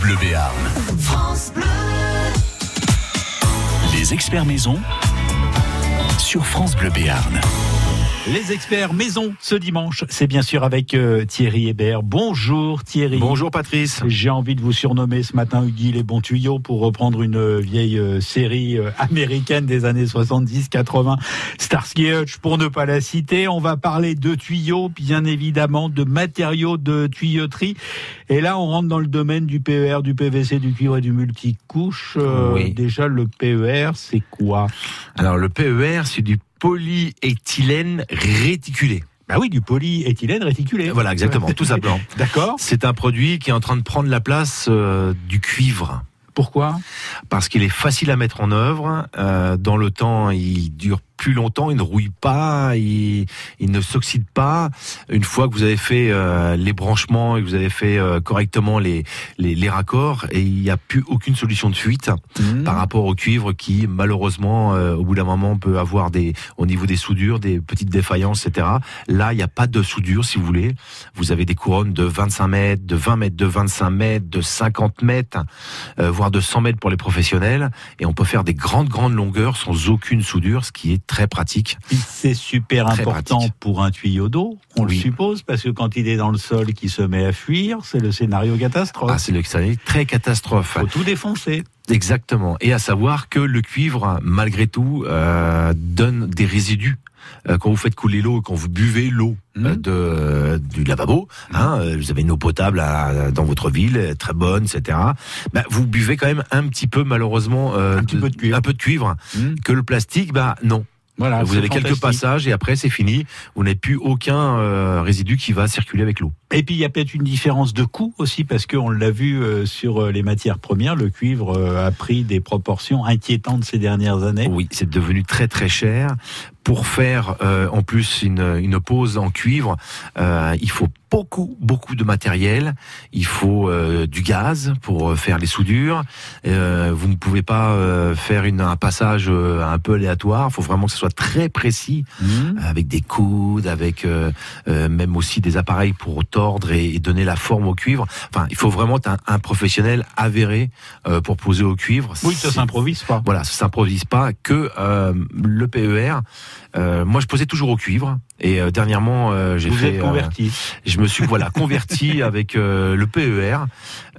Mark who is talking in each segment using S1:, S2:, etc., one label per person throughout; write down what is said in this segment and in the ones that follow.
S1: Bleu Béarn. France Bleu. Les experts maison sur France Bleu Béarn.
S2: Les experts maison ce dimanche, c'est bien sûr avec euh, Thierry Hébert. Bonjour Thierry.
S3: Bonjour Patrice.
S2: J'ai envie de vous surnommer ce matin Huggy les bons tuyaux pour reprendre une euh, vieille euh, série américaine des années 70-80, Starsky Hutch pour ne pas la citer. On va parler de tuyaux, bien évidemment, de matériaux de tuyauterie. Et là, on rentre dans le domaine du PER, du PVC, du cuivre et du multicouche.
S3: Oui.
S2: Déjà, le PER, c'est quoi?
S3: Alors le PER, c'est du polyéthylène réticulé.
S2: Bah oui, du polyéthylène réticulé.
S3: Voilà, exactement, tout simplement.
S2: D'accord.
S3: C'est un produit qui est en train de prendre la place euh, du cuivre.
S2: Pourquoi?
S3: Parce qu'il est facile à mettre en œuvre. euh, dans le temps, il dure plus longtemps, il ne rouille pas, il, il ne s'oxyde pas. Une fois que vous avez fait euh, les branchements et que vous avez fait euh, correctement les, les, les raccords, et il n'y a plus aucune solution de fuite.
S2: Mmh.
S3: par rapport au cuivre qui malheureusement euh, au bout d'un moment peut avoir des au niveau des soudures des petites défaillances etc là il n'y a pas de soudure si vous voulez vous avez des couronnes de 25 mètres de 20 mètres de 25 mètres de 50 mètres euh, voire de 100 mètres pour les professionnels et on peut faire des grandes grandes longueurs sans aucune soudure ce qui est très pratique
S2: C'est super
S3: Très
S2: important
S3: pratique.
S2: pour un tuyau d'eau, on
S3: Oui.
S2: le suppose, parce que quand il est dans le sol et qu'il se met à fuir, c'est le scénario catastrophe.
S3: ah c'est le c'est très catastrophe
S2: faut tout défoncer.
S3: Exactement. Et à savoir que le cuivre, malgré tout, euh, donne des résidus. Euh, quand vous faites couler l'eau, quand vous buvez l'eau euh,
S2: Mhm.
S3: de du lavabo, hein, euh, vous avez une eau potable à- dans votre ville, euh, très bonne, etc. Bah, vous buvez quand même un petit peu, malheureusement, euh,
S2: Un petit peu de cuivre.
S3: un peu de cuivre.
S2: Hmm.
S3: Que le plastique, bah non.
S2: Voilà,
S3: vous avez quelques passages et après c'est fini. Vous n'avez plus aucun euh, résidu qui va circuler avec l'eau.
S2: Et puis il y a peut-être une différence de coût aussi, parce qu'on l'a vu euh, sur euh, les matières premières, le cuivre euh, a pris des proportions inquiétantes ces dernières années.
S3: Oui, c'est devenu très très cher. Pour faire euh, en plus une, une pose en cuivre, euh, il faut beaucoup beaucoup de matériel. Il faut euh, du gaz pour euh, faire les soudures. Euh, vous ne pouvez pas euh, faire une, un passage euh, un peu aléatoire. Il faut vraiment que ce soit très précis,
S2: Hmm.
S3: avec des coudes, avec euh, même aussi des appareils pour tordre et, et donner la forme au cuivre. Enfin, il faut vraiment un, un professionnel avéré euh, pour poser au cuivre.
S2: Oui, ça s'improvise pas.
S3: voilà, ça s'improvise pas que euh, le PER. Euh, moi, je posais toujours au cuivre et euh, dernièrement, euh, j'ai fait.
S2: êtes
S3: euh, je me suis voilà converti avec euh, le PER.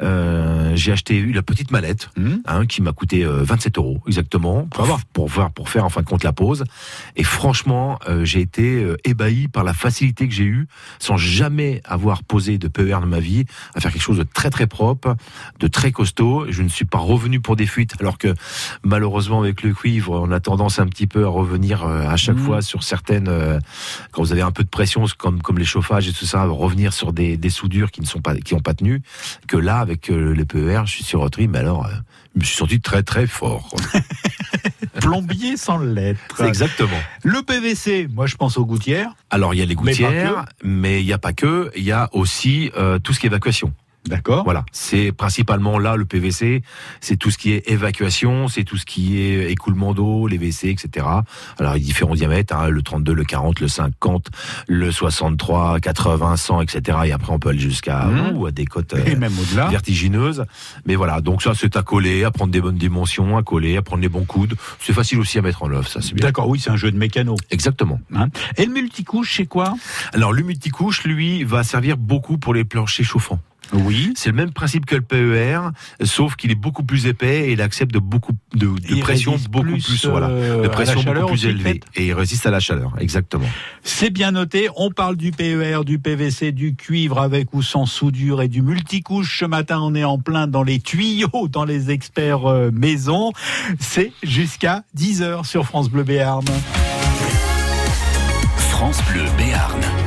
S3: Euh, j'ai acheté la petite mallette
S2: Hmm.
S3: hein, qui m'a coûté euh, 27 euros exactement pour,
S2: va.
S3: pour voir pour faire en fin de compte la pause. Et franchement, euh, j'ai été euh, ébahi par la facilité que j'ai eue sans jamais avoir posé de PER de ma vie à faire quelque chose de très très propre, de très costaud. Je ne suis pas revenu pour des fuites alors que malheureusement avec le cuivre, on a tendance un petit peu à revenir euh, à chaque
S2: Mhm.
S3: fois sur certaines euh, quand vous avez un peu de pression comme comme les chauffages et tout ça, revenir sur des, des soudures qui ne sont pas qui ont pas tenu. Que là avec euh, les PER, je suis sur autre mais alors euh, je me suis senti très très fort.
S2: Plombier sans lettres.
S3: Exactement.
S2: Le PVC, moi je pense aux gouttières.
S3: Alors il y a les gouttières, mais il n'y a pas que, il y a aussi euh, tout ce qui est évacuation.
S2: D'accord.
S3: Voilà, c'est principalement là le PVC, c'est tout ce qui est évacuation, c'est tout ce qui est écoulement d'eau, les WC, etc. Alors il y a différents diamètres, hein, le 32, le 40, le 50, le 63, 80, 100, etc. Et après on peut aller jusqu'à
S2: Mhm.
S3: ou à des cotes euh,
S2: Et même au-delà.
S3: vertigineuses. Mais voilà, donc ça c'est à coller, à prendre des bonnes dimensions, à coller, à prendre les bons coudes. C'est facile aussi à mettre en œuvre, ça c'est bien.
S2: D'accord, oui, c'est un jeu de mécano.
S3: Exactement.
S2: hein. Et le multicouche, c'est quoi?
S3: Alors le multicouche, lui, va servir beaucoup pour les planchers chauffants.
S2: Oui.
S3: C'est le même principe que le PER, sauf qu'il est beaucoup plus épais et il accepte de beaucoup de, de
S2: Il
S3: pression beaucoup
S2: plus,
S3: plus, voilà,
S2: euh,
S3: de pression beaucoup plus élevée et il résiste à la chaleur, exactement.
S2: C'est bien noté. On parle du PER, du PVC, du cuivre avec ou sans soudure et du multicouche. Ce matin, on est en plein dans les tuyaux, dans les experts euh, maison. C'est jusqu'à 10h sur France Bleu Béarn.
S1: France Bleu Béarn.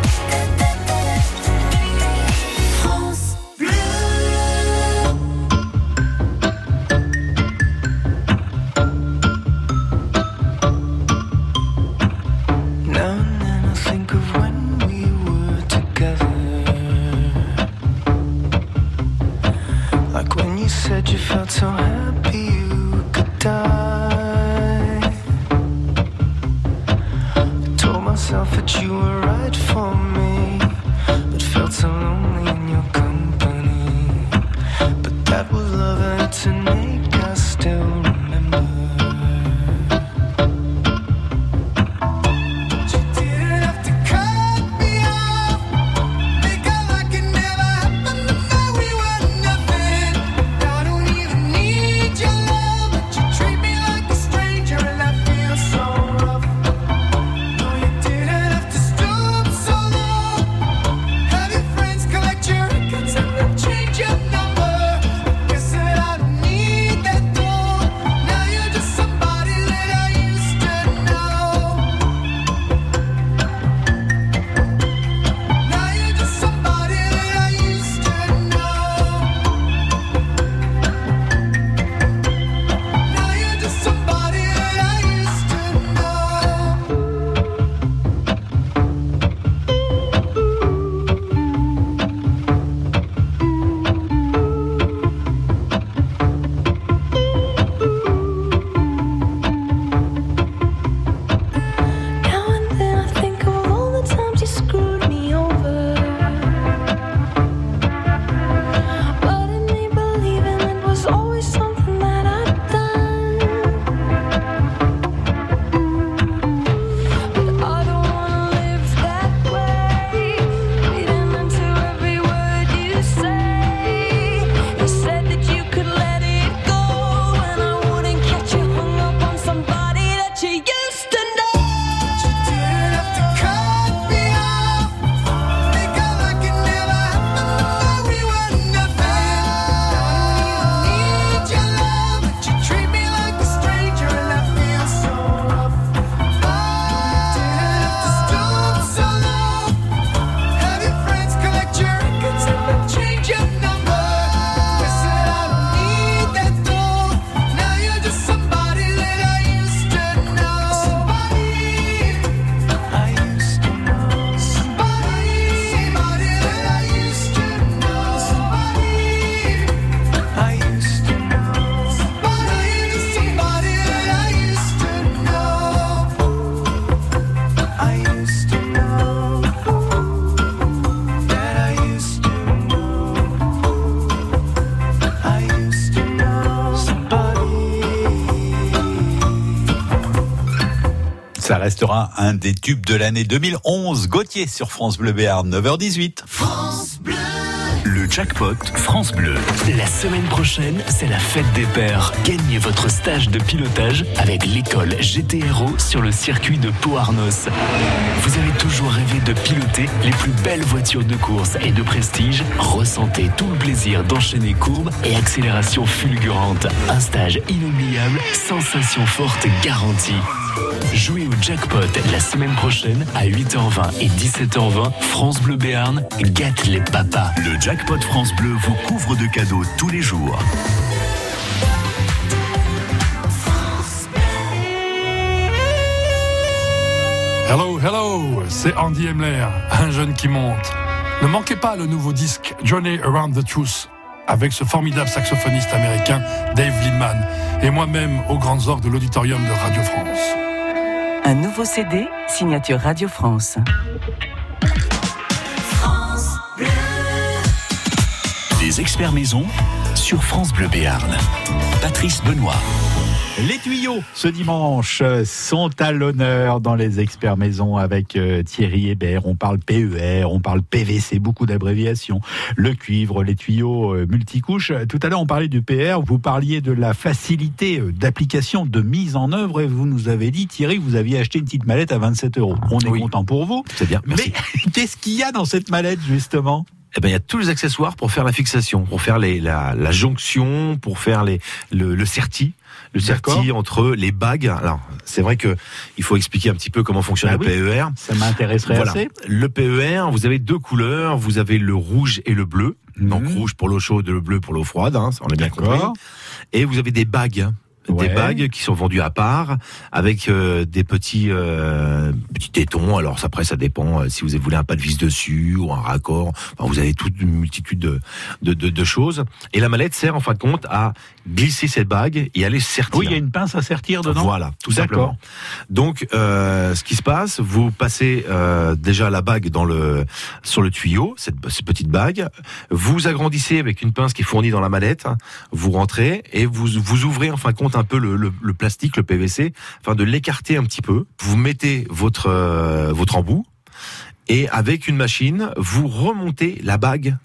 S4: to
S2: restera un des tubes de l'année 2011. Gauthier sur France Bleu Béarn, 9h18.
S1: Le jackpot France Bleu. La semaine prochaine, c'est la fête des pères. Gagnez votre stage de pilotage avec l'école GTRO sur le circuit de Pau-Arnos. Vous avez toujours rêvé de piloter les plus belles voitures de course et de prestige? Ressentez tout le plaisir d'enchaîner courbes et accélération fulgurante. Un stage inoubliable, sensation forte garantie. Jouez au jackpot la semaine prochaine à 8h20 et 17h20. France Bleu Béarn gâte les papas.
S5: Le jackpot France Bleu vous couvre de cadeaux tous les jours.
S6: Hello, hello, c'est Andy Emler, un jeune qui monte. Ne manquez pas le nouveau disque Journey Around the Truth avec ce formidable saxophoniste américain Dave Lindman et moi-même aux grandes orgues de l'auditorium de Radio France.
S7: Un nouveau CD, signature Radio France.
S1: Les experts maison sur France Bleu Béarn. Patrice Benoît.
S2: Les tuyaux, ce dimanche, sont à l'honneur dans les experts maison avec euh, Thierry Hébert. On parle PER, on parle PVC, beaucoup d'abréviations. Le cuivre, les tuyaux euh, multicouches. Tout à l'heure, on parlait du PR. Vous parliez de la facilité euh, d'application, de mise en œuvre. Et vous nous avez dit, Thierry, vous aviez acheté une petite mallette à 27 euros. On est
S3: Oui.
S2: content pour vous.
S3: C'est bien, merci.
S2: Mais qu'est-ce qu'il y a dans cette mallette, justement?
S3: Eh ben, il y a tous les accessoires pour faire la fixation, pour faire les, la, la jonction, pour faire les, le, le serti, le serti entre les bagues. Alors, c'est vrai que il faut expliquer un petit peu comment fonctionne
S2: Bah
S3: le
S2: oui.
S3: PER.
S2: Ça m'intéresserait
S3: Voilà.
S2: assez.
S3: Le PER, vous avez deux couleurs. Vous avez le rouge et le bleu. Donc
S2: Mhm.
S3: rouge pour l'eau chaude et le bleu pour l'eau froide. Hein, ça, on l'a bien compris. Et vous avez des bagues.
S2: Ouais.
S3: des bagues qui sont vendues à part avec euh, des petits euh, petits tétons. Alors après ça dépend euh, si vous voulez un pas de vis dessus ou un raccord. Enfin, vous avez toute une multitude de, de, de, de choses. Et la mallette sert en fin de compte à glisser cette bague et les sertir.
S2: Oui, il y a une pince à sertir dedans.
S3: Voilà, tout
S2: D'accord.
S3: simplement. Donc, euh, ce qui se passe, vous passez euh, déjà la bague dans le sur le tuyau, cette, cette petite bague. Vous agrandissez avec une pince qui est fournie dans la mallette. Vous rentrez et vous vous ouvrez en fin de compte un peu le, le, le plastique, le PVC, afin de l'écarter un petit peu. Vous mettez votre euh, votre embout et avec une machine, vous remontez la bague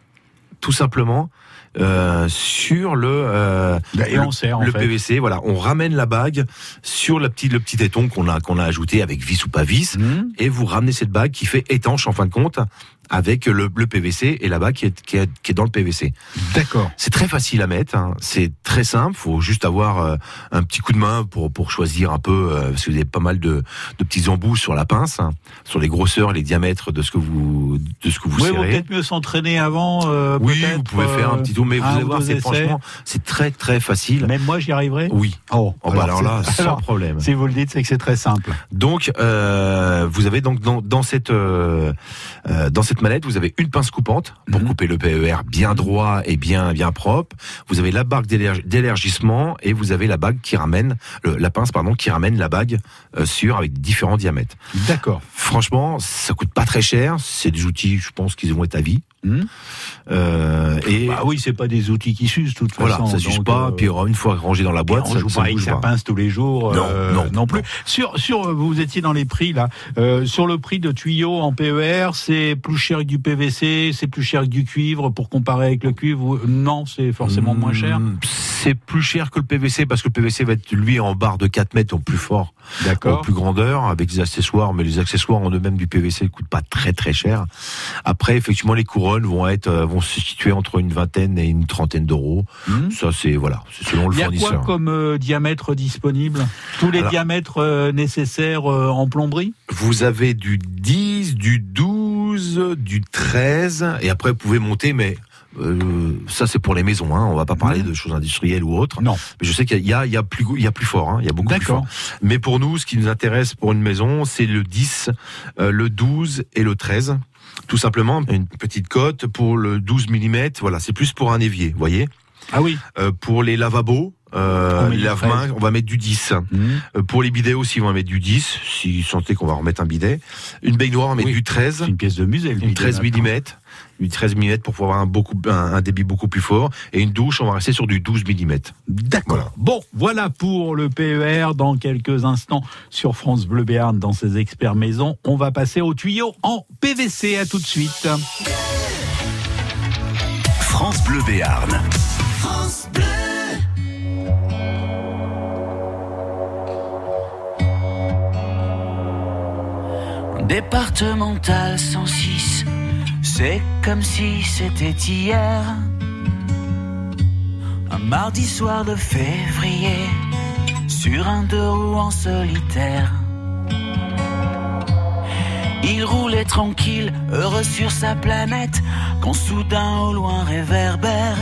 S3: tout simplement euh, sur le euh,
S2: Et
S3: le-. PVC. Voilà, on ramène la bague sur la petite, le petit téton qu'on a qu'on a ajouté avec vis ou pas vis,
S2: Hmm.
S3: et vous ramenez cette bague qui fait étanche en fin de compte avec le, le PVC et bague qui est, qui est, qui est dans le PVC.
S2: D'accord.
S3: C'est très facile à mettre, hein. c'est très simple. Faut juste avoir euh, un petit coup de main pour pour choisir un peu euh, parce que vous avez pas mal de, de petits embouts sur la pince, hein, sur les grosseurs, les diamètres de ce que vous de ce que vous
S2: Oui,
S3: serrez.
S2: peut-être mieux s'entraîner avant. euh,
S3: Oui, vous pouvez faire un
S2: euh,
S3: petit tour, mais vous allez voir, c'est franchement, c'est très très facile.
S2: Même moi, j'y arriverai?
S3: Oui.
S2: Oh,
S3: Oh, bah alors là,
S2: c'est-
S3: sans
S2: alors,
S3: problème.
S2: Si vous le dites, c'est que c'est très simple.
S3: Donc, euh, vous avez donc dans, dans cette euh, euh, dans cette mallette, vous avez une pince coupante pour
S2: Mhm.
S3: couper le PER bien droit et bien bien propre. Vous avez la bague d'élargissement et vous avez la bague qui ramène le- la pince pardon qui ramène la bague euh, sur avec différents diamètres.
S2: D'accord.
S3: Franchement, ça coûte pas très cher. C'est des outils, je pense qu'ils vont être à vie.
S2: Hmm.
S3: Euh, et
S2: Bah oui, c'est pas des outils qui s'usent, de toute
S3: voilà,
S2: façon.
S3: ça s'use pas.
S2: euh,
S3: Puis une fois rangé dans la boîte,
S2: on
S3: ça,
S2: joue
S3: ça
S2: pas avec sa pince tous les jours.
S3: Non,
S2: euh,
S3: non,
S2: plus. Sur, sur, vous étiez dans les prix là. Euh, sur le prix de tuyaux en PER, c'est plus cher que du PVC, c'est plus cher que du cuivre pour comparer avec le cuivre. Non, c'est forcément moins cher.
S3: C'est plus cher que le PVC parce que le PVC va être lui en barre de 4 mètres, donc plus fort, en plus grandeur, avec des accessoires, mais les accessoires en eux-mêmes du PVC ne coûtent pas très très cher. Après, effectivement, les couronnes vont être euh, vont se situer entre une vingtaine et une trentaine d'euros.
S2: Hmm.
S3: Ça, c'est voilà, c'est selon le
S2: Il y a quoi
S3: fournisseur.
S2: comme euh, diamètre disponible? Tous les
S3: Alors-
S2: diamètres euh, nécessaires euh, en plomberie?
S3: Vous avez du 10, du 12, du 13, et après vous pouvez monter, mais euh, ça c'est pour les maisons. Hein. On va pas parler
S2: Mhm.
S3: de choses industrielles ou autres.
S2: Non.
S3: Mais je sais qu'il y a, il y a plus, il y a plus fort. Hein. Il y a beaucoup plus fort. Mais pour nous, ce qui nous intéresse pour une maison, c'est le 10, euh, le 12 et le 13. Tout simplement, une petite cote pour le 12 mm. Voilà, c'est plus pour un évier, vous voyez.
S2: Ah oui.
S3: Euh, pour les lavabos, euh,
S2: 13.
S3: on va mettre du 10.
S2: Hmm.
S3: Euh, pour les bidets aussi, on va mettre du 10. Si sentez qu'on va remettre un bidet. Une baignoire, on va mettre
S2: Oui.
S3: du 13.
S2: C'est une pièce de musée. le
S3: Une
S2: bidet,
S3: 13
S2: maintenant.
S3: mm. Une 13 mm pour pouvoir avoir un, beaucoup, un, un débit beaucoup plus fort. Et une douche, on va rester sur du 12 mm.
S2: D'accord.
S3: Voilà.
S2: Bon, voilà pour le PER dans quelques instants sur France Bleu Béarn dans ses experts maison. On va passer au tuyau en PVC. À tout de suite.
S5: France Bleu Béarn.
S8: Départemental 106, c'est comme si c'était hier. Un mardi soir de février, sur un deux roues en solitaire. Il roulait tranquille, heureux sur sa planète, quand soudain au loin réverbère.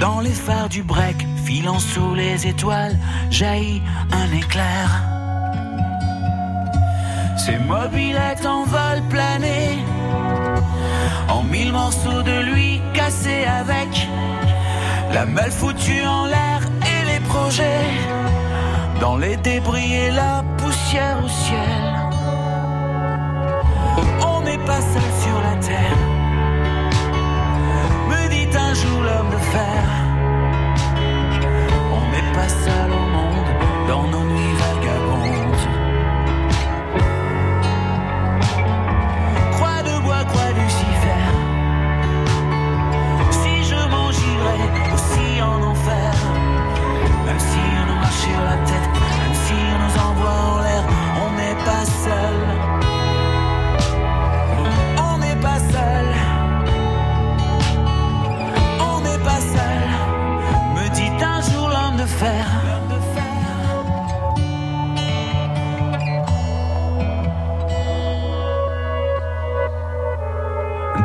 S8: Dans les phares du break, filant sous les étoiles, jaillit un éclair. Ses mobilettes en vol plané, en mille morceaux de lui cassés avec la malle foutue en l'air et les projets, dans les débris et la poussière au ciel. On n'est pas seul sur la terre, me dit un jour l'homme de fer. On n'est pas seul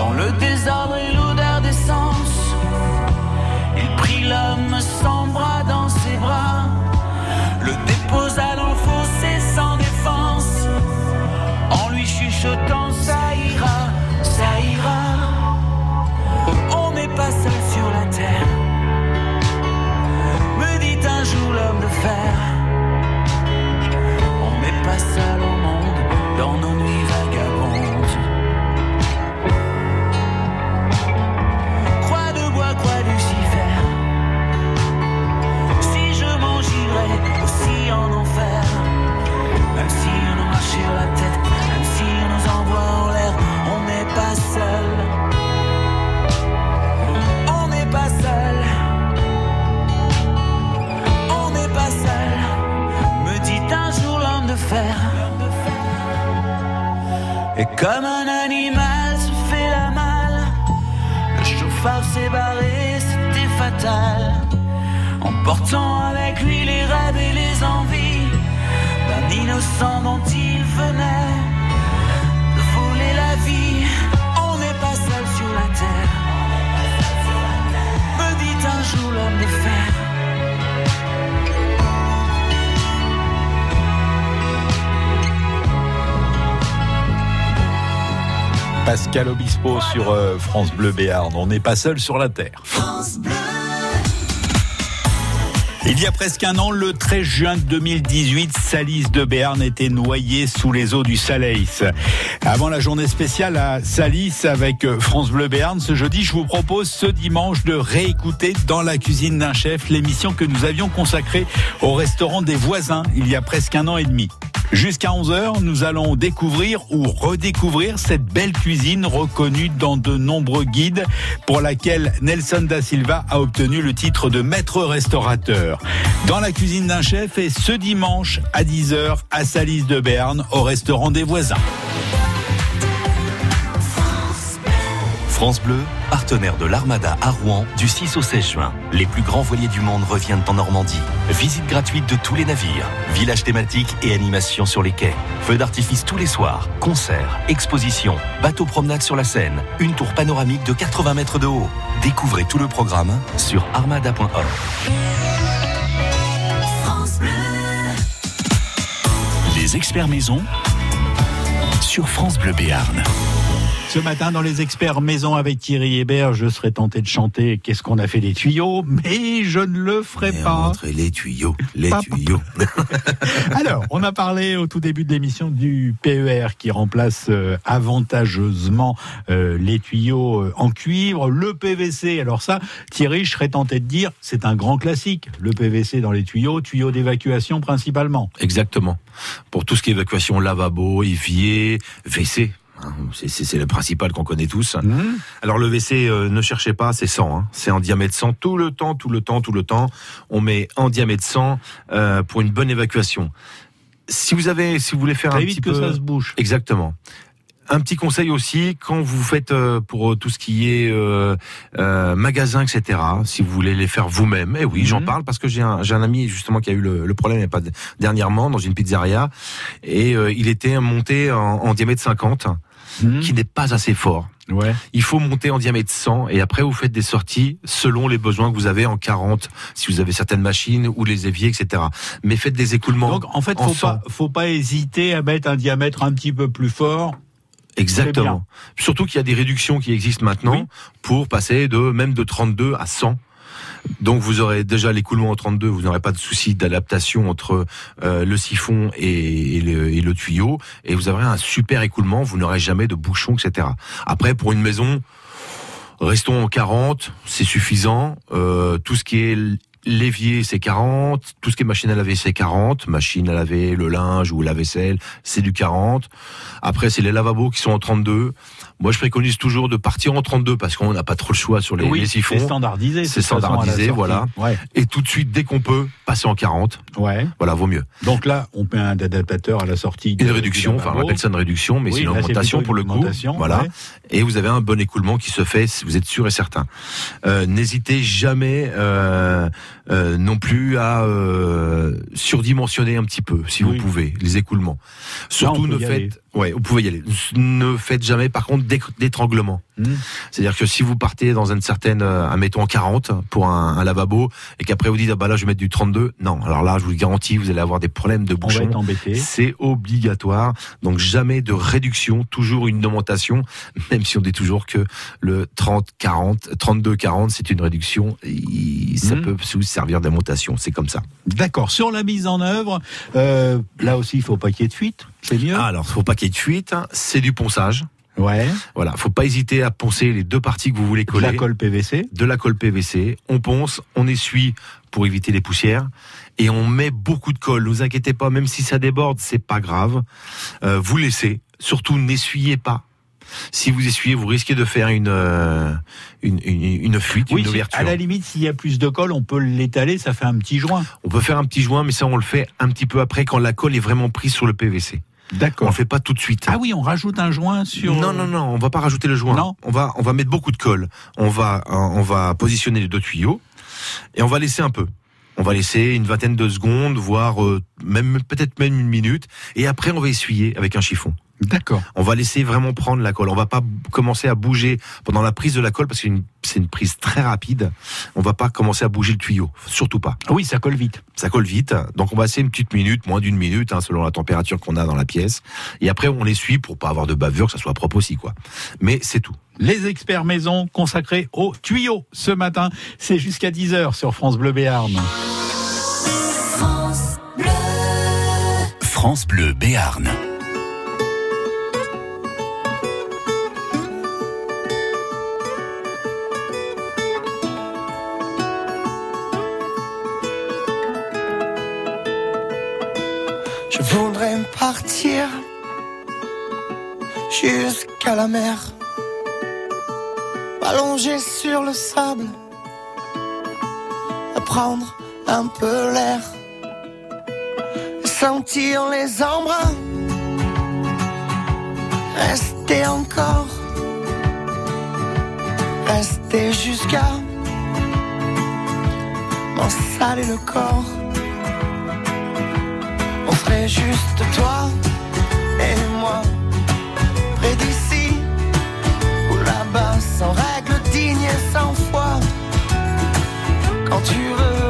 S8: Dans le désordre et l'odeur d'essence, il prit l'homme sans Et comme un animal se fait la malle, le chauffard s'est barré, c'était fatal. Emportant avec lui les rêves et les envies d'un innocent dont il venait de voler la vie. On n'est pas seul sur la terre. Me dit un jour l'homme de fer.
S2: Pascal Obispo sur euh, France Bleu Béarn. On n'est pas seul sur la terre. Il y a presque un an, le 13 juin 2018, Salis de Béarn était noyé sous les eaux du Salaïs. Avant la journée spéciale à Salis avec France Bleu Béarn, ce jeudi, je vous propose ce dimanche de réécouter dans la cuisine d'un chef l'émission que nous avions consacrée au restaurant des voisins il y a presque un an et demi. Jusqu'à 11h, nous allons découvrir ou redécouvrir cette belle cuisine reconnue dans de nombreux guides pour laquelle Nelson da Silva a obtenu le titre de maître restaurateur. Dans la cuisine d'un chef et ce dimanche à 10h à Salis de Berne au restaurant des voisins.
S9: France Bleu, partenaire de l'Armada à Rouen du 6 au 16 juin. Les plus grands voiliers du monde reviennent en Normandie. Visite gratuite de tous les navires, village thématique et animation sur les quais. Feux d'artifice tous les soirs, concerts, expositions, bateaux promenade sur la Seine, une tour panoramique de 80 mètres de haut. Découvrez tout le programme sur armada.org.
S1: Experts maison sur France Bleu Béarn.
S2: Ce matin, dans les experts maison avec Thierry Hébert, je serais tenté de chanter Qu'est-ce qu'on a fait des tuyaux, mais je ne le ferai
S3: Et
S2: pas.
S3: les tuyaux, les tuyaux.
S2: Alors, on a parlé au tout début de l'émission du PER qui remplace euh, avantageusement euh, les tuyaux euh, en cuivre, le PVC. Alors ça, Thierry, je serais tenté de dire, c'est un grand classique. Le PVC dans les tuyaux, tuyaux d'évacuation principalement.
S3: Exactement. Pour tout ce qui est évacuation lavabo, évier, WC. Hein, C'est- le principal qu'on connaît tous. Alors le WC, euh, ne cherchez pas, c'est 100. hein. C'est en diamètre 100 tout le temps, tout le temps, tout le temps. On met en diamètre 100 euh, pour une bonne évacuation. Si vous avez, si vous voulez faire
S2: Très
S3: un
S2: vite
S3: petit
S2: que
S3: peu,
S2: ça se bouche.
S3: exactement. Un petit conseil aussi, quand vous faites euh, pour tout ce qui est euh, euh, magasin, etc., si vous voulez les faire vous-même, et oui, j'en
S2: Mhm.
S3: parle parce que j'ai un, ami justement qui a eu le, le problème pas dernièrement dans une pizzeria, et euh, il était monté en, en diamètre 50,
S2: Mhm.
S3: qui n'est pas assez fort.
S2: Ouais.
S3: Il faut monter en diamètre 100 et après vous faites des sorties selon les besoins que vous avez en 40, si vous avez certaines machines ou les éviers, etc. Mais faites des écoulements.
S2: Donc en fait,
S3: en
S2: faut
S3: cent.
S2: pas, faut pas hésiter à mettre un diamètre un petit peu plus fort.
S3: Exactement. Surtout qu'il y a des réductions qui existent maintenant
S2: Oui.
S3: pour passer de même de 32 à 100. Donc vous aurez déjà l'écoulement en 32, vous n'aurez pas de souci d'adaptation entre euh, le siphon et, le, tuyau, et vous aurez un super écoulement, vous n'aurez jamais de bouchon, etc. Après, pour une maison, restons en 40, c'est suffisant. Euh, tout ce qui est l'évier c'est 40, tout ce qui est machine à laver c'est 40, machine à laver le linge ou la vaisselle c'est du 40. Après c'est les lavabos qui sont en 32. Moi je préconise toujours de partir en 32 parce qu'on n'a pas trop le choix sur les,
S2: oui,
S3: les
S2: c'est
S3: siphons.
S2: standardisé.
S3: C'est
S2: à la
S3: standardisé, voilà.
S2: Ouais,
S3: Et tout de suite dès qu'on peut passer en 40.
S2: ouais.
S3: Voilà, vaut mieux.
S2: Donc là, on met un adaptateur à la sortie.
S3: Une réduction,
S2: du
S3: enfin on appelle ça une réduction, mais
S2: Oui,
S3: c'est une
S2: c'est
S3: augmentation pour le coup. Voilà.
S2: ouais.
S3: Et vous avez un bon écoulement qui se fait, vous êtes sûr et certain. Euh, N'hésitez jamais euh, euh, non plus à euh, surdimensionner un petit peu, si
S2: Oui.
S3: vous pouvez, les écoulements. Surtout ne faites, ouais, vous pouvez y aller. Ne faites jamais, par contre, d'étranglement.
S2: Hmm.
S3: C'est-à-dire que si vous partez dans une certaine, euh, admettons 40 pour un, un lavabo, et qu'après vous dites ah bah là je vais mettre du 32, non. Alors là, je vous le garantis, vous allez avoir des problèmes de
S2: On va
S3: bouchons.
S2: être embêté.
S3: C'est obligatoire. Donc jamais de réduction, toujours une augmentation, même si on dit toujours que le 30-40, 32-40, c'est une réduction. et ça
S2: Mhm.
S3: peut vous servir d'augmentation. C'est comme ça.
S2: D'accord. Sur la mise en œuvre, euh, là aussi, il faut pas qu'il y ait de fuite. C'est mieux?
S3: Ah, alors, faut pas qu'il y ait de fuite. hein. C'est du ponçage.
S2: Ouais.
S3: Voilà. Faut pas hésiter à poncer les deux parties que vous voulez
S2: De
S3: coller.
S2: la colle PVC.
S3: de la colle PVC, on ponce, on essuie pour éviter les poussières et on met beaucoup de colle. Ne vous inquiétez pas, même si ça déborde, c'est pas grave. Euh, vous laissez. Surtout, n'essuyez pas. Si vous essuyez, vous risquez de faire une euh, une, une, une fuite,
S2: Oui,
S3: une ouverture.
S2: à la limite, s'il y a plus de colle, on peut l'étaler, ça fait un petit joint.
S3: On peut faire un petit joint, mais ça on le fait un petit peu après quand la colle est vraiment prise sur le PVC. On
S2: D'accord.
S3: le fait pas tout de suite.
S2: Ah oui, on rajoute un joint sur.
S3: Non, non, non, on va pas rajouter le joint.
S2: Non.
S3: On va, on va mettre beaucoup de colle. On va, euh, on va positionner les deux tuyaux et on va laisser un peu. On va laisser une vingtaine de secondes, voire euh, même peut-être même une minute, et après on va essuyer avec un chiffon.
S2: D'accord.
S3: On va laisser vraiment prendre la colle. On va pas commencer à bouger pendant la prise de la colle parce que c'est une, prise très rapide. On va pas commencer à bouger le tuyau, surtout pas.
S2: Ah oui, ça colle vite.
S3: Ça colle vite, donc on va laisser une petite minute, moins d'une minute, hein, selon la température qu'on a dans la pièce. Et après on l'essuie pour pas avoir de bavure, que ça soit propre aussi, quoi. Mais c'est tout.
S2: Les experts maison consacrés aux tuyaux ce matin. C'est jusqu'à 10h sur France Bleu Béarn.
S1: France Bleu Béarn.
S10: Je voudrais partir jusqu'à la mer, allongé sur le sable, prendre un peu l'air, sentir les embruns, rester encore, rester jusqu'à m'en saler le corps. Serait juste toi et moi, près d'ici ou là-bas, sans règle digne et sans foi. Quand tu veux,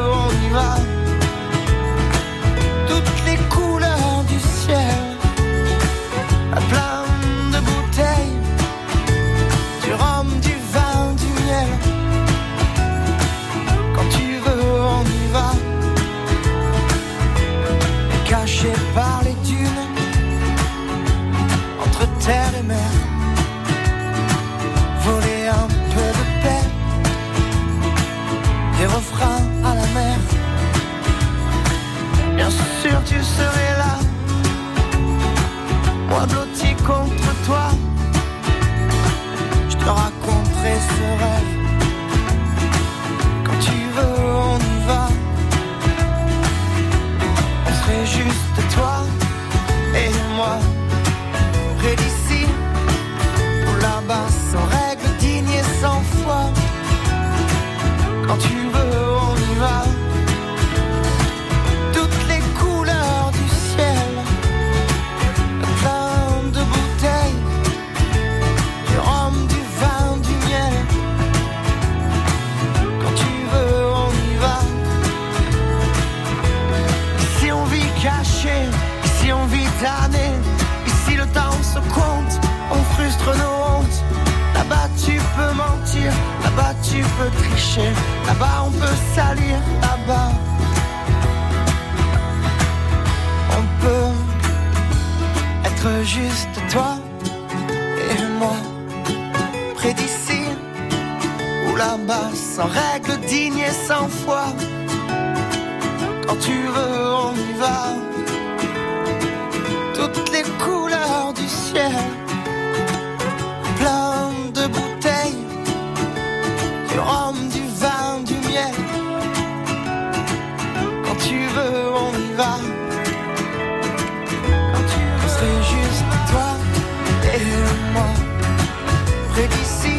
S10: On y va. Quand tu veux, c'est juste toi et moi. Près d'ici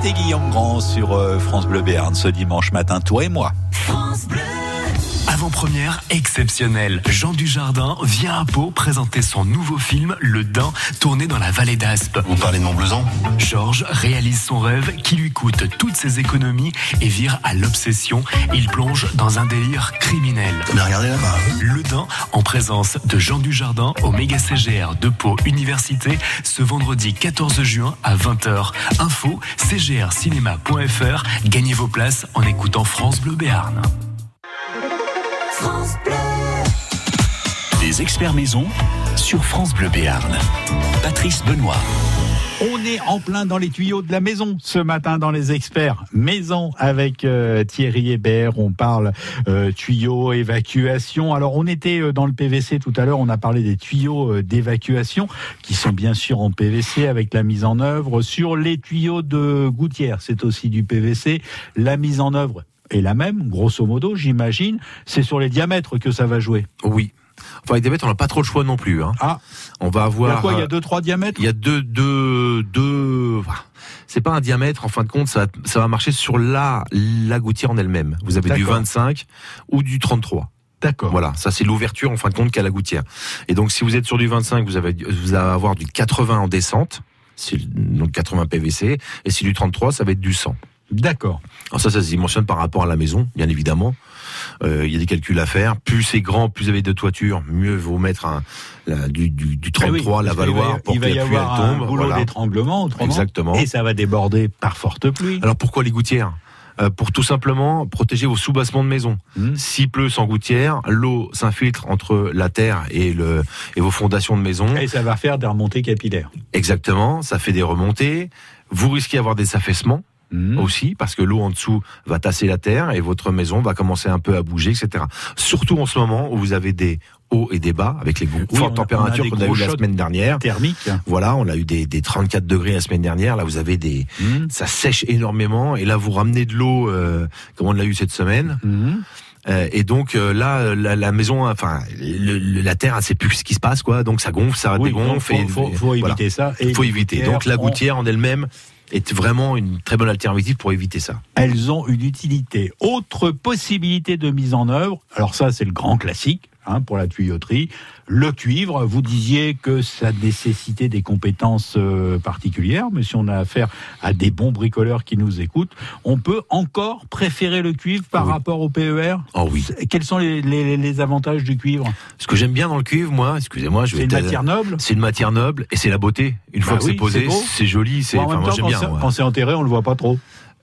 S2: C'était Guillaume Grand sur euh, France Bleu Béarn ce dimanche matin, toi et moi.
S1: Avant-première exceptionnelle. Jean Dujardin vient à Pau présenter son nouveau film Le Dain, tourné dans la vallée d'Aspe.
S5: Vous parlez de Montbleusan
S1: Georges réalise son rêve qui lui coûte toutes ses économies et vire à l'obsession. Il plonge dans un délire criminel.
S5: Mais regardez là-bas.
S1: Le Dain, en présence de Jean Dujardin au méga CGR de Pau Université, ce vendredi 14 juin à 20h. Info cgrcinéma.fr. Gagnez vos places en écoutant France Bleu Béarn.
S5: Des experts maison sur France Bleu Béarn. Patrice Benoît.
S2: On est en plein dans les tuyaux de la maison ce matin dans les experts maison avec euh, Thierry Hébert. On parle euh, tuyaux, évacuation. Alors on était euh, dans le PVC tout à l'heure, on a parlé des tuyaux euh, d'évacuation qui sont bien sûr en PVC avec la mise en œuvre. Sur les tuyaux de gouttière, c'est aussi du PVC. La mise en œuvre est la même, grosso modo, j'imagine. C'est sur les diamètres que ça va jouer.
S3: Oui. Enfin, les diamètres, on n'a pas trop le choix non plus. Hein.
S2: Ah,
S3: On va
S2: il y a
S3: avoir.
S2: quoi? Il y a deux, trois diamètres?
S3: Il y a deux, deux, deux. C'est pas un diamètre, en fin de compte, ça, va- ça va marcher sur la, la gouttière en elle-même. Vous avez du
S2: D'accord.
S3: 25 ou du 33.
S2: D'accord.
S3: Voilà, ça c'est l'ouverture en fin de compte qu'a la gouttière. Et donc si vous êtes sur du 25, vous avez vous allez avoir du 80 en descente, donc 80 PVC, et si du 33, ça va être du 100.
S2: D'accord.
S3: Alors ça, ça se dimensionne par rapport à la maison, bien évidemment. Euh, Il y a des calculs à faire. Plus c'est grand, plus vous avez de toiture, mieux vaut mettre un, la- du, du, du 33,
S2: Ah oui,
S3: la valoir,
S2: va-
S3: pour
S2: il
S3: que
S2: va y
S3: la pluie tombe.
S2: un boulot
S3: voilà.
S2: d'étranglement autrement.
S3: Exactement.
S2: Et ça va déborder par forte pluie.
S3: Alors pourquoi les gouttières? Euh, Pour tout simplement protéger vos sous-bassements de maison.
S2: Hmm.
S3: S'il pleut sans gouttière, l'eau s'infiltre entre la terre et, le, et vos fondations de maison.
S2: Et ça va faire des remontées capillaires.
S3: Exactement, ça fait des remontées. Vous risquez d'avoir des affaissements
S2: Hmm.
S3: aussi parce que l'eau en dessous va tasser la terre et votre maison va commencer un peu à bouger, etc. Surtout en ce moment où vous avez des hauts et des bas avec les
S2: Oui,
S3: fortes températures
S2: a
S3: qu'on a
S2: gros
S3: eu la semaine dernière.
S2: Thermique.
S3: Voilà, on a eu des, des 34 degrés la semaine dernière. Là, vous avez des,
S2: Hmm.
S3: ça sèche énormément et là vous ramenez de l'eau euh, comme on l'a eu cette semaine.
S2: Hmm.
S3: Euh, et donc euh, là, la, la maison, enfin, le- le- la terre, elle sait plus ce qui se passe, quoi. Donc ça gonfle, ça
S2: Oui,
S3: dégonfle.
S2: faut,
S3: et-
S2: faut,
S3: et
S2: faut
S3: voilà.
S2: éviter ça. Et
S3: Il faut éviter. Donc la gouttière en elle-même est vraiment une très bonne alternative pour éviter ça.
S2: elles ont une utilité. Autre possibilité de mise en œuvre, alors ça c'est le grand classique hein, pour la tuyauterie, le cuivre. Vous disiez que ça nécessitait des compétences euh, particulières, mais si on a affaire à des bons bricoleurs qui nous écoutent, on peut encore préférer le cuivre par
S3: Oui.
S2: rapport au PER.
S3: Oh oui.
S2: Quels sont les, les- les avantages du cuivre?
S3: Ce que j'aime bien dans le cuivre, moi, excusez-moi, je
S2: C'est
S3: vais
S2: une
S3: être-
S2: matière noble?
S3: C'est une matière noble et c'est la beauté. Une fois
S2: Bah
S3: que
S2: oui,
S3: c'est posé,
S2: c'est
S3: c'est joli. C'est, enfin,
S2: même
S3: moi j'aime
S2: quand
S3: bien.
S2: c'est- quand c'est enterré, on le voit pas trop.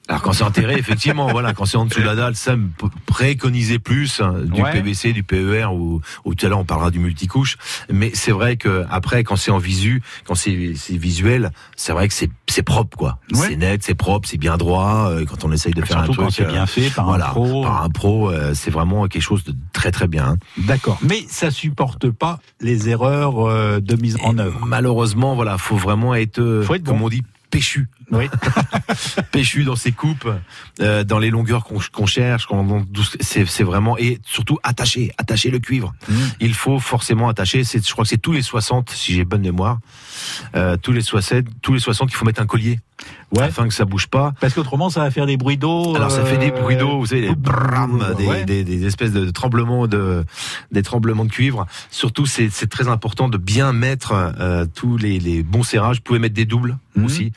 S3: Alors quand c'est enterré, effectivement, voilà, quand c'est en dessous de la dalle, ça me p- préconiser plus hein, du
S2: Ouais.
S3: PVC, du PER ou, ou tout à l'heure on parlera du multicouche. Mais c'est vrai que après, quand c'est en visu, quand c'est, visuel, c'est vrai que c'est, c'est propre quoi.
S2: Ouais.
S3: C'est net, c'est propre, c'est bien droit. euh, Quand on essaye de faire un truc,
S2: c'est
S3: euh,
S2: bien fait par
S3: voilà,
S2: un pro.
S3: par un pro, euh, c'est vraiment quelque chose de très très bien. hein.
S2: D'accord. Mais ça supporte pas les erreurs euh, de mise en œuvre.
S3: Malheureusement, voilà, faut vraiment être, euh,
S2: Faut être
S3: comme on dit, péchu.
S2: Oui.
S3: péchu dans ses coupes, euh, dans les longueurs qu'on qu'on cherche, qu'on- c'est c'est vraiment et surtout attaché, attacher le cuivre.
S2: Mm.
S3: Il faut forcément attacher. Je crois que c'est tous les 60, si j'ai bonne mémoire, euh, tous les 60, tous les 60 qu'il faut mettre un collier
S2: Ouais.
S3: afin que ça bouge pas.
S2: Parce qu'autrement, ça va faire des bruits d'eau.
S3: Alors ça fait des
S2: euh,
S3: bruits d'eau, vous savez, des, bram, des,
S2: ouais.
S3: des, des espèces de tremblements de, des tremblements de cuivre. Surtout, c'est très important de bien mettre euh, tous les, les bons serrages. Vous pouvez mettre des doubles
S2: Mhm.
S3: aussi.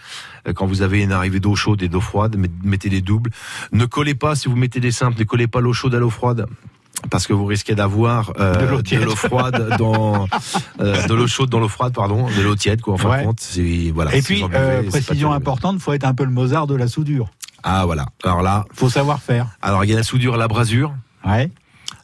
S3: Euh, quand vous avez une arrivée d'eau chaude et d'eau froide, met- mettez des doubles. Ne collez pas si vous mettez des simples, ne collez pas l'eau chaude à l'eau froide. Parce que vous risquez d'avoir euh,
S11: De l'eau
S3: froide dans euh, de l'eau chaude dans l'eau froide pardon de l'eau tiède quoi en fin
S11: Ouais.
S3: de compte voilà
S11: Et puis,
S3: buvez,
S11: précision importante, faut être un peu le Mozart de la soudure.
S3: ah voilà alors là
S11: Faut savoir faire.
S3: alors il y a la soudure à la brasure
S11: Ouais.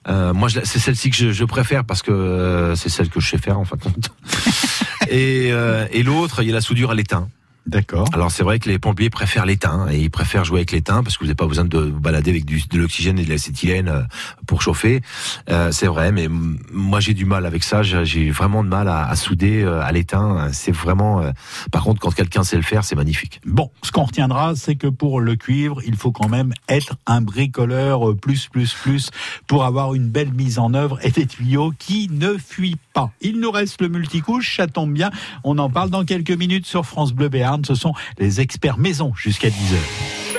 S3: Moi, c'est celle-ci que je, je préfère parce que c'est celle que je sais faire en fin de compte. et et l'autre, il y a la soudure à l'étain.
S11: D'accord.
S3: Alors c'est vrai que les pompiers préfèrent l'étain et ils préfèrent jouer avec l'étain parce que vous n'avez pas besoin de vous balader avec du, de l'oxygène et de l'acétylène euh, pour chauffer. Euh, c'est vrai, mais moi j'ai du mal avec ça. J'ai vraiment de mal à, à souder euh, à l'étain. C'est vraiment. euh, par contre, quand quelqu'un sait le faire, c'est magnifique.
S11: Bon, ce qu'on retiendra, c'est que pour le cuivre, il faut quand même être un bricoleur plus, plus, plus pour avoir une belle mise en œuvre et des tuyaux qui ne fuient pas. Il nous reste le multicouche, ça tombe bien. On en parle dans quelques minutes sur France Bleu Béarn. Ce sont les experts maison jusqu'à 10h.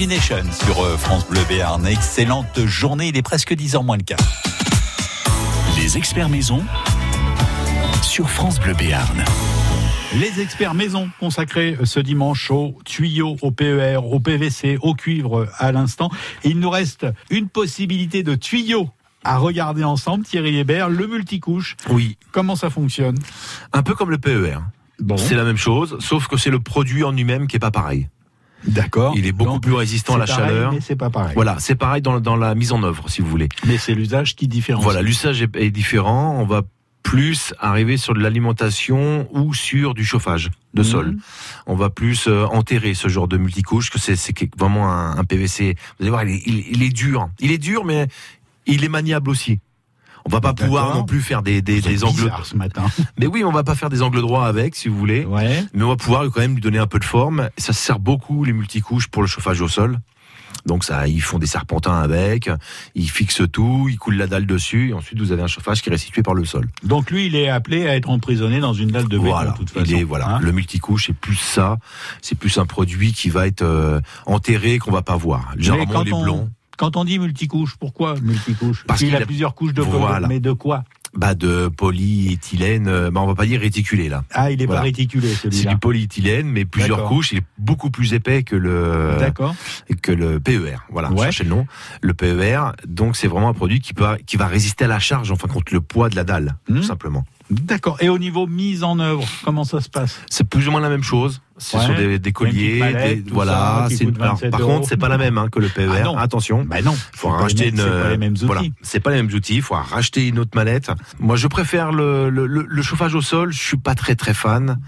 S11: Imagination sur euh, France Bleu Béarn. Excellente journée, il est presque 10h moins le quart.
S1: Les experts maison sur France Bleu Béarn.
S11: Les experts maison consacrés ce dimanche aux tuyaux, au PER, au PVC, au cuivre à l'instant. Il nous reste une possibilité de tuyaux
S2: à regarder ensemble, Thierry Hébert, le multicouche.
S3: Oui.
S2: Comment ça fonctionne?
S3: Un peu comme le PER.
S2: Bon.
S3: C'est la même chose, sauf que c'est le produit en lui-même qui est pas pareil.
S2: D'accord.
S3: Il est beaucoup
S2: Donc,
S3: plus résistant à la
S2: pareil,
S3: chaleur.
S2: Mais c'est pas pareil.
S3: Voilà, c'est pareil dans, dans la mise en œuvre, si vous voulez.
S2: Mais c'est l'usage qui différencie.
S3: Voilà, l'usage est, est différent. On va plus arriver sur de l'alimentation ou sur du chauffage de sol.
S2: Mhm.
S3: On va plus euh, enterrer ce genre de multicouche, que c'est c'est vraiment un, un PVC. Vous allez voir, il est, il- il est dur. Il est dur, mais il est maniable aussi. On va pas pouvoir non plus faire des, des, des angles.
S2: ce matin.
S3: Mais oui, on va pas faire des angles droits avec, si vous voulez.
S2: Ouais.
S3: Mais on va pouvoir quand même lui donner un peu de forme. Ça sert beaucoup les multicouches pour le chauffage au sol. Donc ça, ils font des serpentins avec, ils fixent tout, ils coulent la dalle dessus, et ensuite vous avez un chauffage qui est restitué par le sol.
S2: Donc lui, il est appelé à être emprisonné dans une dalle de béton,
S3: voilà,
S2: de toute façon.
S3: il est voilà.
S2: Hein
S3: le multicouche, c'est plus ça, c'est plus un produit qui va être euh, enterré qu'on va pas voir. Généralement les
S2: on,
S3: blancs,
S2: quand on dit multicouche, pourquoi multicouche
S3: Parce
S2: qu'il a
S3: a-
S2: plusieurs couches de
S3: Voilà.
S2: Mais de quoi
S3: bah de polyéthylène, euh, bah on va pas dire réticulé là.
S2: Ah, il est
S3: Voilà.
S2: pas réticulé
S3: C'est
S2: celui-là.
S3: du polyéthylène, mais plusieurs couches. Il est beaucoup plus épais que le
S2: D'accord.
S3: que le PER. Voilà,
S2: Ouais.
S3: cherchez le nom. Le PER, donc c'est vraiment un produit qui peut qui va résister à la charge, enfin contre le poids de la dalle,
S2: Hmm.
S3: tout simplement.
S2: D'accord. Et au niveau mise en œuvre, comment ça se passe
S3: C'est plus ou moins la même chose. Ce
S2: Ouais.
S3: sont des, des colliers, des- voilà.
S2: ça, qui
S3: c'est
S2: coûte
S3: alors,
S2: 27
S3: par
S2: euros.
S3: contre, c'est pas la même hein, que le PER.
S2: Ah non.
S3: Attention.
S2: Ben non.
S3: Il faut
S2: C'est pas
S3: racheter
S2: les
S3: une.
S2: mêmes- c'est pas les mêmes outils.
S3: Voilà, c'est pas les mêmes outils. Il faut racheter une autre mallette. Moi, je préfère le, le, le- le chauffage au sol. Je suis pas très très fan.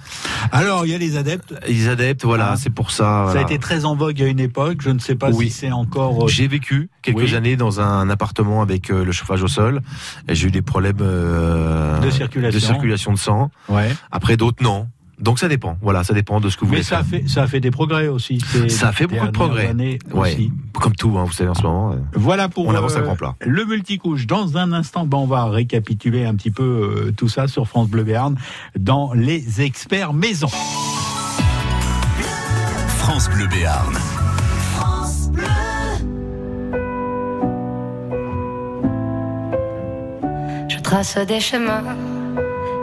S2: Alors, il y a les adeptes.
S3: Les adeptes, voilà,
S2: Ah.
S3: c'est pour ça.
S2: Ça a été très en vogue à une époque. Je ne sais pas
S3: Oui.
S2: si c'est encore. euh,
S3: J'ai vécu quelques
S2: Oui.
S3: années dans un appartement avec euh, le chauffage au sol. Et j'ai eu des problèmes euh,
S2: De circulation.
S3: De circulation de sang.
S2: Ouais.
S3: Après d'autres, non. Donc ça dépend. Voilà, ça dépend de ce que vous
S2: Mais
S3: voulez
S2: ça
S3: faire.
S2: fait, ça a fait des progrès aussi.
S3: Ça a fait beaucoup de progrès. Ouais,
S2: aussi.
S3: comme tout, hein, vous savez en ce moment. euh,
S2: Voilà pour
S3: On avance à
S2: euh,
S3: grands plats.
S2: le multicouche. Dans un instant, ben, on va récapituler un petit peu euh, tout ça sur France Bleu Béarn dans les experts maison.
S5: France Bleu Béarn.
S12: Je trace des chemins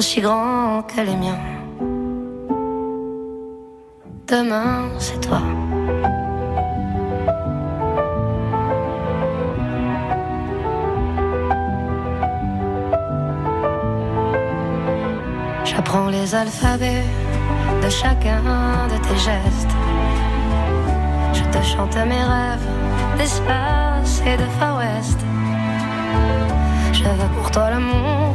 S12: aussi grands que les miens. Demain, c'est toi. J'apprends les alphabets de chacun de tes gestes. Je te chante mes rêves d'espace et de Far West. Je veux pour toi l'amour,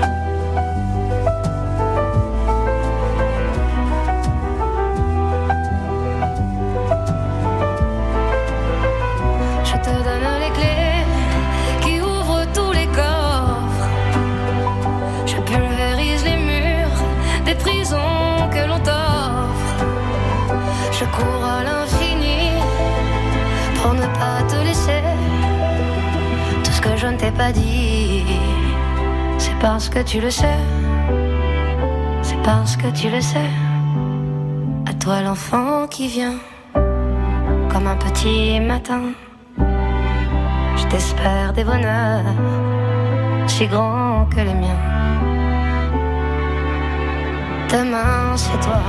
S12: Je ne t'ai pas dit, c'est parce que tu le sais. C'est parce que tu le sais. À toi l'enfant qui vient comme un petit matin. Je t'espère des bonheurs si grands que les miens. Demain, c'est toi.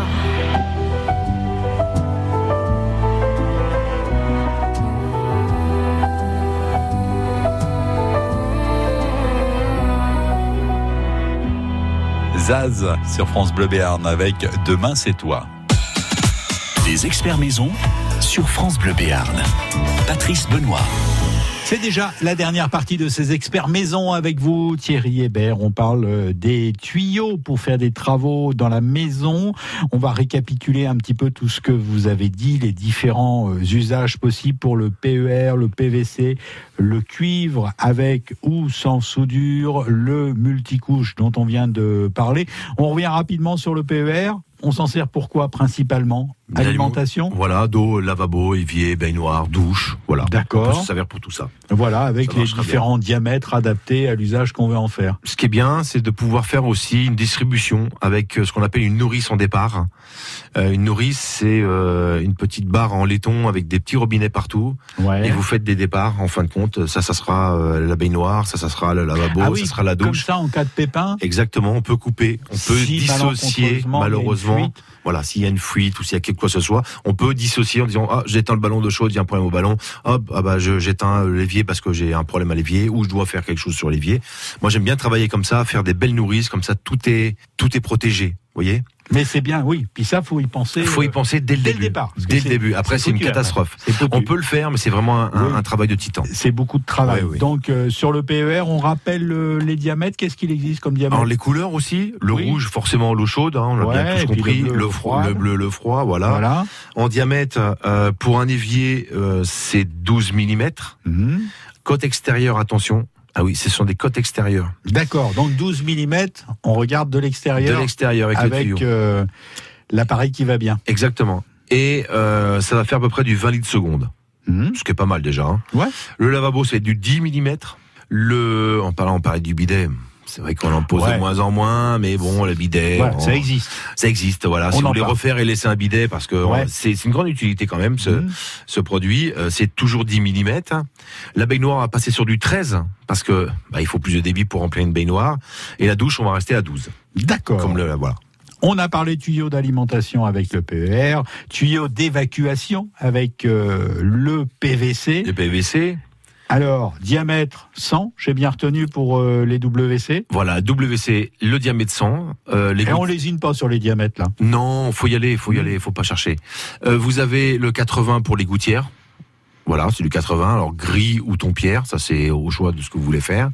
S13: Zaz sur France Bleu Béarn avec Demain c'est toi.
S5: Les experts maison sur France Bleu Béarn. Patrice Benoît.
S2: C'est déjà la dernière partie de ces experts maison avec vous, Thierry Hébert. On parle euh, des tuyaux pour faire des travaux dans la maison. On va récapituler un petit peu tout ce que vous avez dit, les différents euh, usages possibles pour le PER, le PVC, le cuivre avec ou sans soudure, le multicouche dont on vient de parler. On revient rapidement sur le PER. On s'en sert pour quoi principalement? Alimentation
S3: Voilà, d'eau, lavabo, évier, baignoire, douche, voilà.
S2: D'accord.
S3: On peut se servir pour tout ça.
S2: Voilà, avec
S3: Ça
S2: les différents diamètres adaptés à l'usage qu'on veut en faire.
S3: Ce qui est bien, c'est de pouvoir faire aussi une distribution avec euh, ce qu'on appelle une nourrice en départ. Euh, une nourrice, c'est euh, une petite barre en laiton avec des petits robinets partout.
S2: Ouais.
S3: Et vous faites des départs. En fin de compte, ça, ça sera euh, la baignoire, ça, ça sera le lavabo,
S2: Ah oui,
S3: ça sera la
S2: Comme
S3: douche.
S2: ça, en cas de pépin,
S3: Exactement, on peut couper, on peut
S2: Si
S3: dissocier malheureusement. Voilà, s'il y a une fuite ou s'il y a quelque quoi que ce soit, on peut dissocier en disant ah j'éteins le ballon d'eau chaude, il y a un problème au ballon. Hop, ah bah j'éteins l'évier parce que j'ai un problème à l'évier ou je dois faire quelque chose sur l'évier. Moi j'aime bien travailler comme ça, faire des belles nourrices comme ça, tout est tout est protégé. Voyez?
S2: Mais c'est bien, oui. Puis ça, faut y penser.
S3: Faut y
S2: euh,
S3: penser dès le
S2: dès le
S3: début.
S2: départ, parce que
S3: Dès le début. Après
S2: c'est
S3: une
S2: foutu,
S3: catastrophe. On peut le faire, mais c'est vraiment un, un-
S2: Oui.
S3: un travail de titan.
S2: C'est beaucoup de travail.
S3: Oui.
S2: Donc, euh, sur le PER, on rappelle euh, les diamètres. Qu'est-ce qu'il existe comme diamètre
S3: Alors les couleurs aussi, le rouge forcément l'eau chaude, hein, on l'a
S2: Ouais,
S3: bien tous compris,
S2: le bleu,
S3: le, froid, le bleu, le froid, voilà.
S2: Voilà.
S3: En diamètre, euh, pour un évier, c'est 12 mm.
S2: Mhm.
S3: Côte extérieure, attention. Ah oui, ce sont des côtes extérieures.
S2: D'accord. Donc 12 mm, on regarde de
S3: De
S2: l'extérieur
S3: l'extérieur avec, le
S2: euh, l'appareil qui va bien.
S3: Exactement. Et euh, ça va faire à peu près du 20 litres seconde,
S2: Mhm.
S3: ce qui est pas mal déjà. hein.
S2: Ouais.
S3: Le lavabo, c'est du 10 mm. Le, en parlant, on parlait du bidet. C'est vrai qu'on en pose
S2: Ouais.
S3: de moins en moins, mais bon, le bidet, on-
S2: ça existe.
S3: ça existe. Voilà.
S2: On
S3: si vous voulez
S2: parle.
S3: refaire et laisser un bidet, parce que
S2: Ouais.
S3: euh, c'est une grande utilité quand même, ce, ce produit. Euh, c'est toujours 10 mm. La baignoire va passer sur du 13, parce que bah, il faut plus de débit pour remplir une baignoire. Et la douche, on va rester à 12.
S2: D'accord.
S3: Comme le, voilà.
S2: On a parlé tuyau d'alimentation avec le PER, tuyau d'évacuation avec euh, le PVC.
S3: Les PVC,
S2: Alors, diamètre 100, j'ai bien retenu pour euh, les WC.
S3: voilà, WC, le diamètre 100. Euh, les
S2: Et on lésine pas sur les diamètres là.
S3: Non, faut y aller, faut y aller, faut pas chercher. Euh, vous avez le 80 pour les gouttières. Voilà, c'est du 80. Alors gris ou ton pierre, ça c'est au choix de ce que vous voulez faire.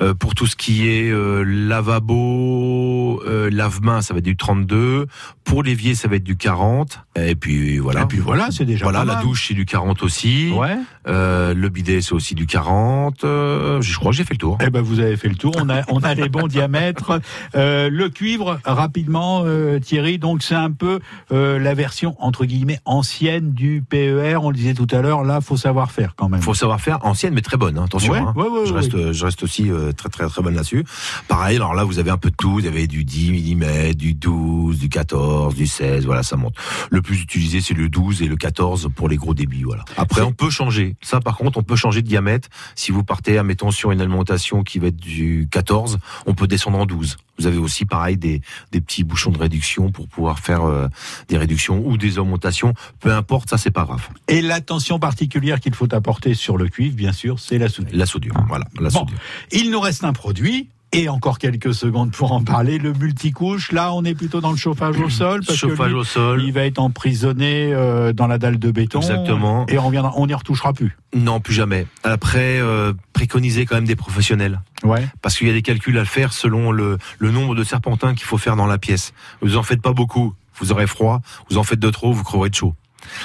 S3: Euh, pour tout ce qui est euh, lavabo, euh, lave-main, ça va être du 32. Pour l'évier, ça va être du 40. Et puis voilà.
S2: Et puis voilà, c'est déjà
S3: Voilà,
S2: pas
S3: la
S2: mal.
S3: douche c'est du 40 aussi.
S2: Ouais.
S3: Le bidet c'est aussi du 40. Euh, je crois que j'ai fait le tour.
S2: Eh ben vous avez fait le tour. On a on a les bons diamètres. Le cuivre rapidement, Thierry. Donc c'est un peu la version entre guillemets ancienne du PER. On le disait tout à l'heure. Là, faut savoir faire quand même.
S3: Faut savoir faire ancienne mais très bonne, hein, attention.
S2: Ouais,
S3: hein.
S2: ouais, ouais,
S3: je
S2: ouais.
S3: reste, je reste aussi euh, très très très bonne là-dessus. Pareil, alors là vous avez un peu de tout. Vous avez du 10 mm, du 12, du 14, du 16. Voilà, ça monte. Le plus utilisé c'est le 12 et le 14 pour les gros débits. Voilà. Après on peut changer. Ça par contre on peut changer de diamètre. Si vous partez, admettons sur une alimentation qui va être du 14, on peut descendre en 12. Vous avez aussi pareil des, des petits bouchons de réduction pour pouvoir faire euh, des réductions ou des augmentations. Peu importe, ça c'est pas grave.
S2: Et l'attention particulière qu'il faut apporter sur le cuivre, bien sûr, c'est la soudure.
S3: La soudure, voilà, la
S2: Bon.
S3: soudure.
S2: Il nous reste un produit. Et encore quelques secondes pour en parler, le multicouche. Là, on est plutôt dans le chauffage au sol. Parce
S3: Chauffage
S2: que lui,
S3: au sol.
S2: il va être emprisonné euh, dans la dalle de béton.
S3: Exactement.
S2: Et on n'y retouchera plus.
S3: Non, plus jamais. Après, euh, préconiser quand même des professionnels.
S2: Ouais.
S3: Parce qu'il y a des calculs à faire selon le, le nombre de serpentins qu'il faut faire dans la pièce. Vous en faites pas beaucoup, vous aurez froid. Vous en faites de trop, vous creverez de chaud.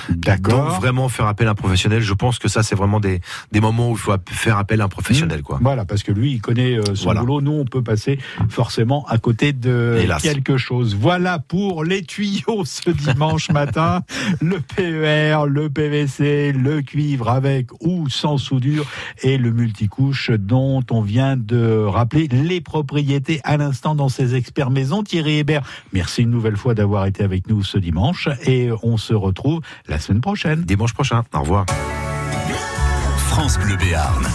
S3: Donc
S2: D'accord.
S3: vraiment faire appel à un professionnel, je pense que ça c'est vraiment des, des moments où il faut faire appel à un professionnel. quoi.
S2: Voilà, parce que lui, il connaît euh, son
S3: Voilà.
S2: boulot. Nous, on peut passer forcément à côté de
S3: Hélas.
S2: quelque chose. Voilà pour les tuyaux ce dimanche matin. Le PER, le PVC, le cuivre avec ou sans soudure et le multicouche dont on vient de rappeler les propriétés à l'instant dans ces experts maison. Thierry Hébert, merci une nouvelle fois d'avoir été avec nous ce dimanche et on se retrouve la semaine prochaine.
S3: Dimanche prochain. Au revoir.
S5: France Béarn.